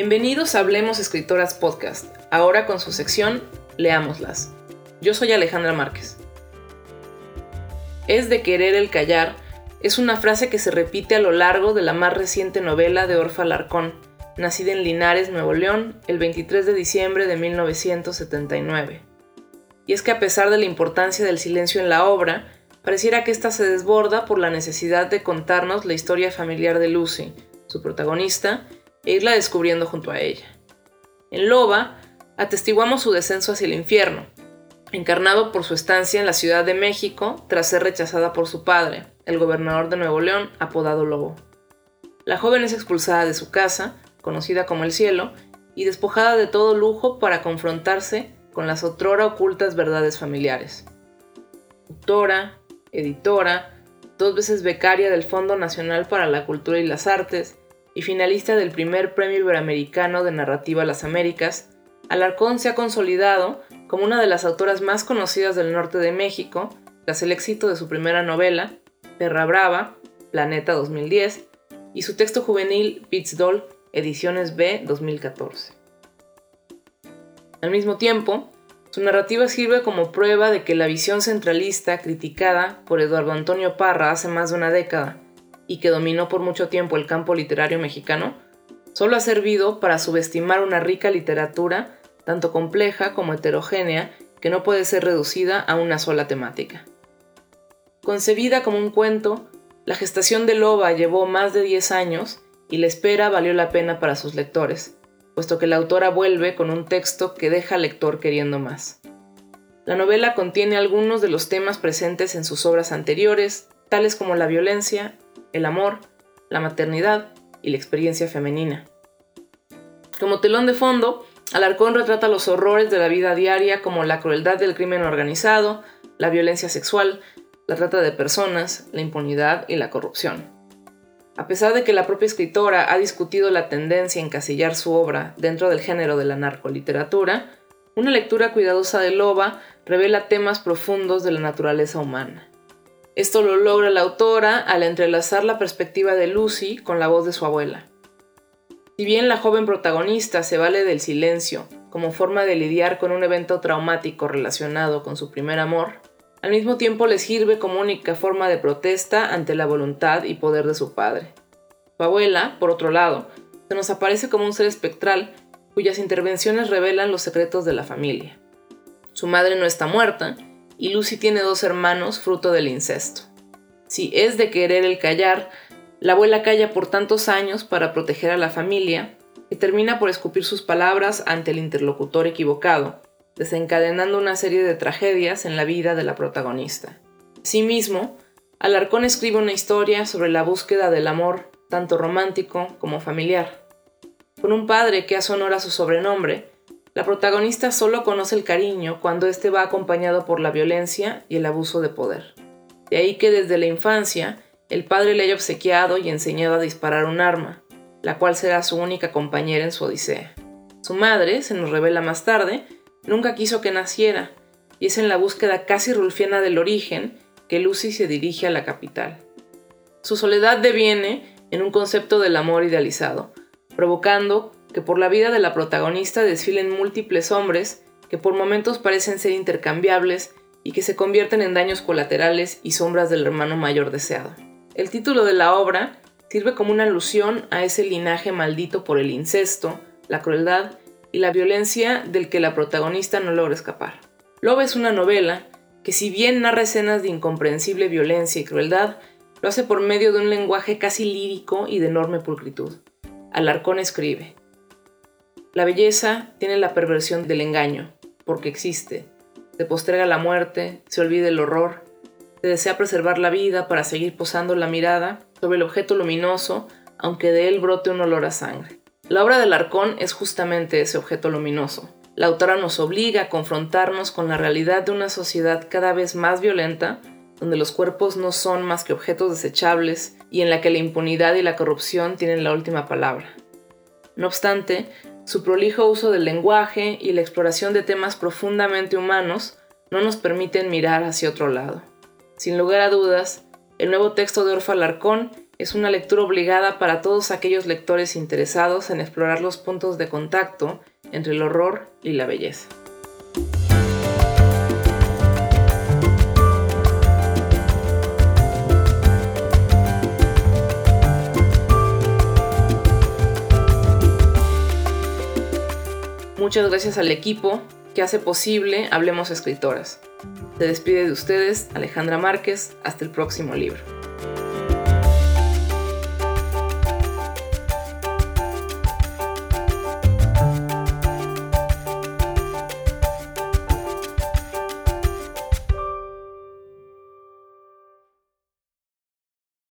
Bienvenidos a Hablemos Escritoras Podcast, ahora con su sección Leámoslas. Yo soy Alejandra Márquez. Es de querer el callar es una frase que se repite a lo largo de la más reciente novela de Orfa Larcón, nacida en Linares, Nuevo León, el 23 de diciembre de 1979. Y es que a pesar de la importancia del silencio en la obra, pareciera que ésta se desborda por la necesidad de contarnos la historia familiar de Lucy, su protagonista, e irla descubriendo junto a ella. En Loba, atestiguamos su descenso hacia el infierno, encarnado por su estancia en la Ciudad de México tras ser rechazada por su padre, el gobernador de Nuevo León, apodado Lobo. La joven es expulsada de su casa, conocida como el cielo, y despojada de todo lujo para confrontarse con las otrora ocultas verdades familiares. Autora, editora, dos veces becaria del Fondo Nacional para la Cultura y las Artes y finalista del primer Premio Iberoamericano de Narrativa las Américas, Alarcón se ha consolidado como una de las autoras más conocidas del norte de México, tras el éxito de su primera novela, Perra Brava, Planeta 2010, y su texto juvenil Beats Doll, Ediciones B 2014. Al mismo tiempo, su narrativa sirve como prueba de que la visión centralista criticada por Eduardo Antonio Parra hace más de una década y que dominó por mucho tiempo el campo literario mexicano, solo ha servido para subestimar una rica literatura tanto compleja como heterogénea que no puede ser reducida a una sola temática. Concebida como un cuento, la gestación de Loba llevó más de 10 años y la espera valió la pena para sus lectores, puesto que la autora vuelve con un texto que deja al lector queriendo más. La novela contiene algunos de los temas presentes en sus obras anteriores, tales como la violencia, el amor, la maternidad y la experiencia femenina. Como telón de fondo, Alarcón retrata los horrores de la vida diaria como la crueldad del crimen organizado, la violencia sexual, la trata de personas, la impunidad y la corrupción. A pesar de que la propia escritora ha discutido la tendencia a encasillar su obra dentro del género de la narcoliteratura, una lectura cuidadosa de Loba revela temas profundos de la naturaleza humana. Esto lo logra la autora al entrelazar la perspectiva de Lucy con la voz de su abuela. Si bien la joven protagonista se vale del silencio como forma de lidiar con un evento traumático relacionado con su primer amor, al mismo tiempo le sirve como única forma de protesta ante la voluntad y poder de su padre. Su abuela, por otro lado, se nos aparece como un ser espectral cuyas intervenciones revelan los secretos de la familia. Su madre no está muerta, y Lucy tiene dos hermanos fruto del incesto. Si es de querer el callar, la abuela calla por tantos años para proteger a la familia, que termina por escupir sus palabras ante el interlocutor equivocado, desencadenando una serie de tragedias en la vida de la protagonista. Asimismo, Alarcón escribe una historia sobre la búsqueda del amor, tanto romántico como familiar. Con un padre que hace honor a su sobrenombre, la protagonista solo conoce el cariño cuando éste va acompañado por la violencia y el abuso de poder. De ahí que desde la infancia el padre le haya obsequiado y enseñado a disparar un arma, la cual será su única compañera en su odisea. Su madre, se nos revela más tarde, nunca quiso que naciera, y es en la búsqueda casi rulfiana del origen que Lucy se dirige a la capital. Su soledad deviene en un concepto del amor idealizado, provocando que por la vida de la protagonista desfilen múltiples hombres que por momentos parecen ser intercambiables y que se convierten en daños colaterales y sombras del hermano mayor deseado. El título de la obra sirve como una alusión a ese linaje maldito por el incesto, la crueldad y la violencia del que la protagonista no logra escapar. Loba es una novela que si bien narra escenas de incomprensible violencia y crueldad, lo hace por medio de un lenguaje casi lírico y de enorme pulcritud. Alarcón escribe, la belleza tiene la perversión del engaño, porque existe. Se posterga la muerte, se olvida el horror, se desea preservar la vida para seguir posando la mirada sobre el objeto luminoso, aunque de él brote un olor a sangre. La obra del arcón es justamente ese objeto luminoso. La autora nos obliga a confrontarnos con la realidad de una sociedad cada vez más violenta, donde los cuerpos no son más que objetos desechables y en la que la impunidad y la corrupción tienen la última palabra. No obstante, su prolijo uso del lenguaje y la exploración de temas profundamente humanos no nos permiten mirar hacia otro lado. Sin lugar a dudas, el nuevo texto de Orfa Larcón Es una lectura obligada para todos aquellos lectores interesados en explorar los puntos de contacto entre el horror y la belleza. Muchas gracias al equipo que hace posible Hablemos Escritoras. Se despide de ustedes Alejandra Márquez. Hasta el próximo libro.